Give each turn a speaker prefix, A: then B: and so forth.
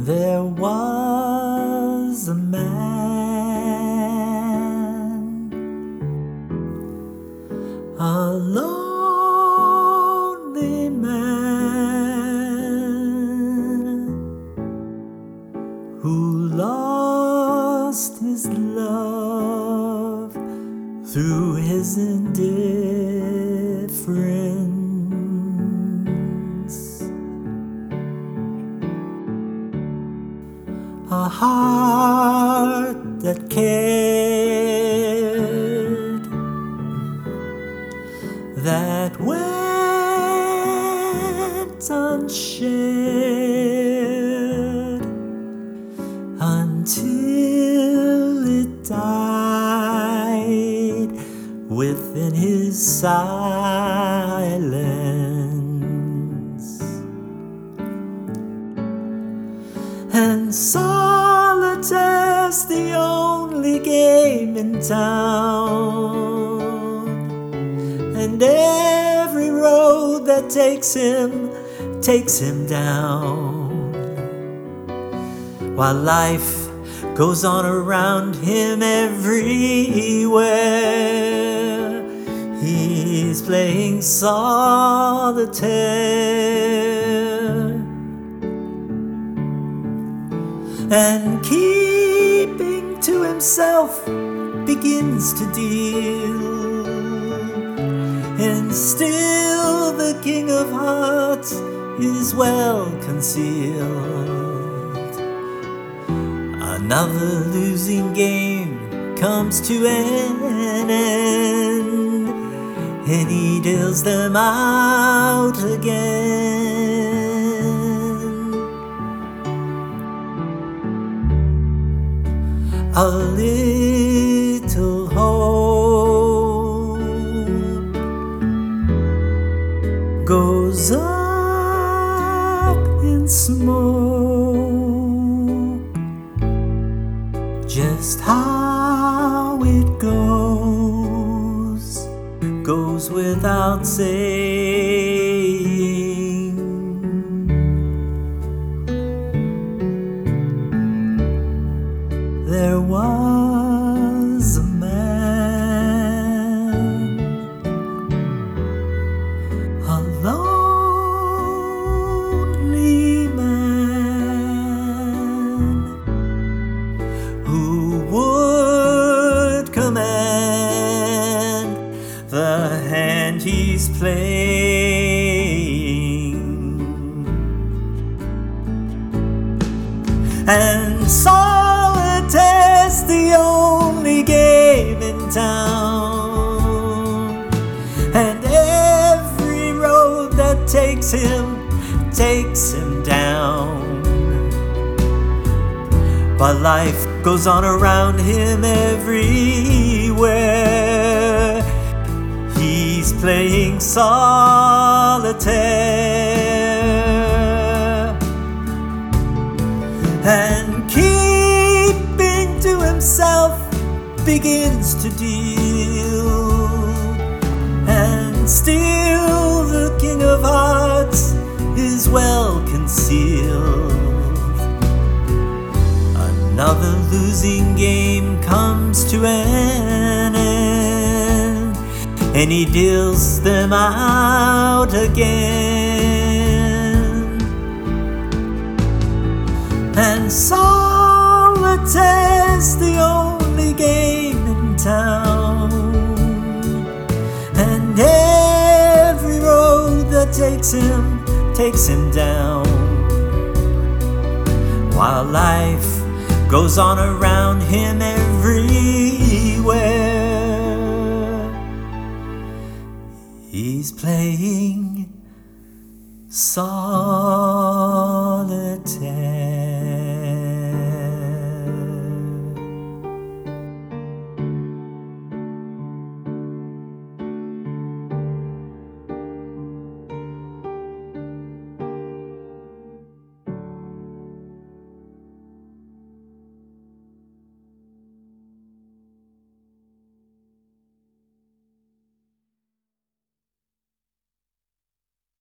A: There was a man, a lonely man who lost his love through his indifference. A heart that cared, that went unshared until it died within his silence. And solitaire's the only game in town. And every road that takes him takes him down. While life goes on around him everywhere, he's playing solitaire and keeping to himself begins to deal. And still the King of Hearts is well concealed. Another losing game comes to an end, and he deals them out again. A little hope goes up in smoke. Just how it goes goes without saying. There was a man, a lonely man, who would command the hand he's playing. And solitaire's the only game in town. And every road that takes him takes him down. But life goes on around him everywhere. He's playing solitaire and to himself begins to deal. And still the King of Hearts is well concealed. Another losing game comes to an end, and he deals them out again and solitaire's the only game in town. And every road that takes him takes him down. While life goes on around him everywhere, he's playing solitaire.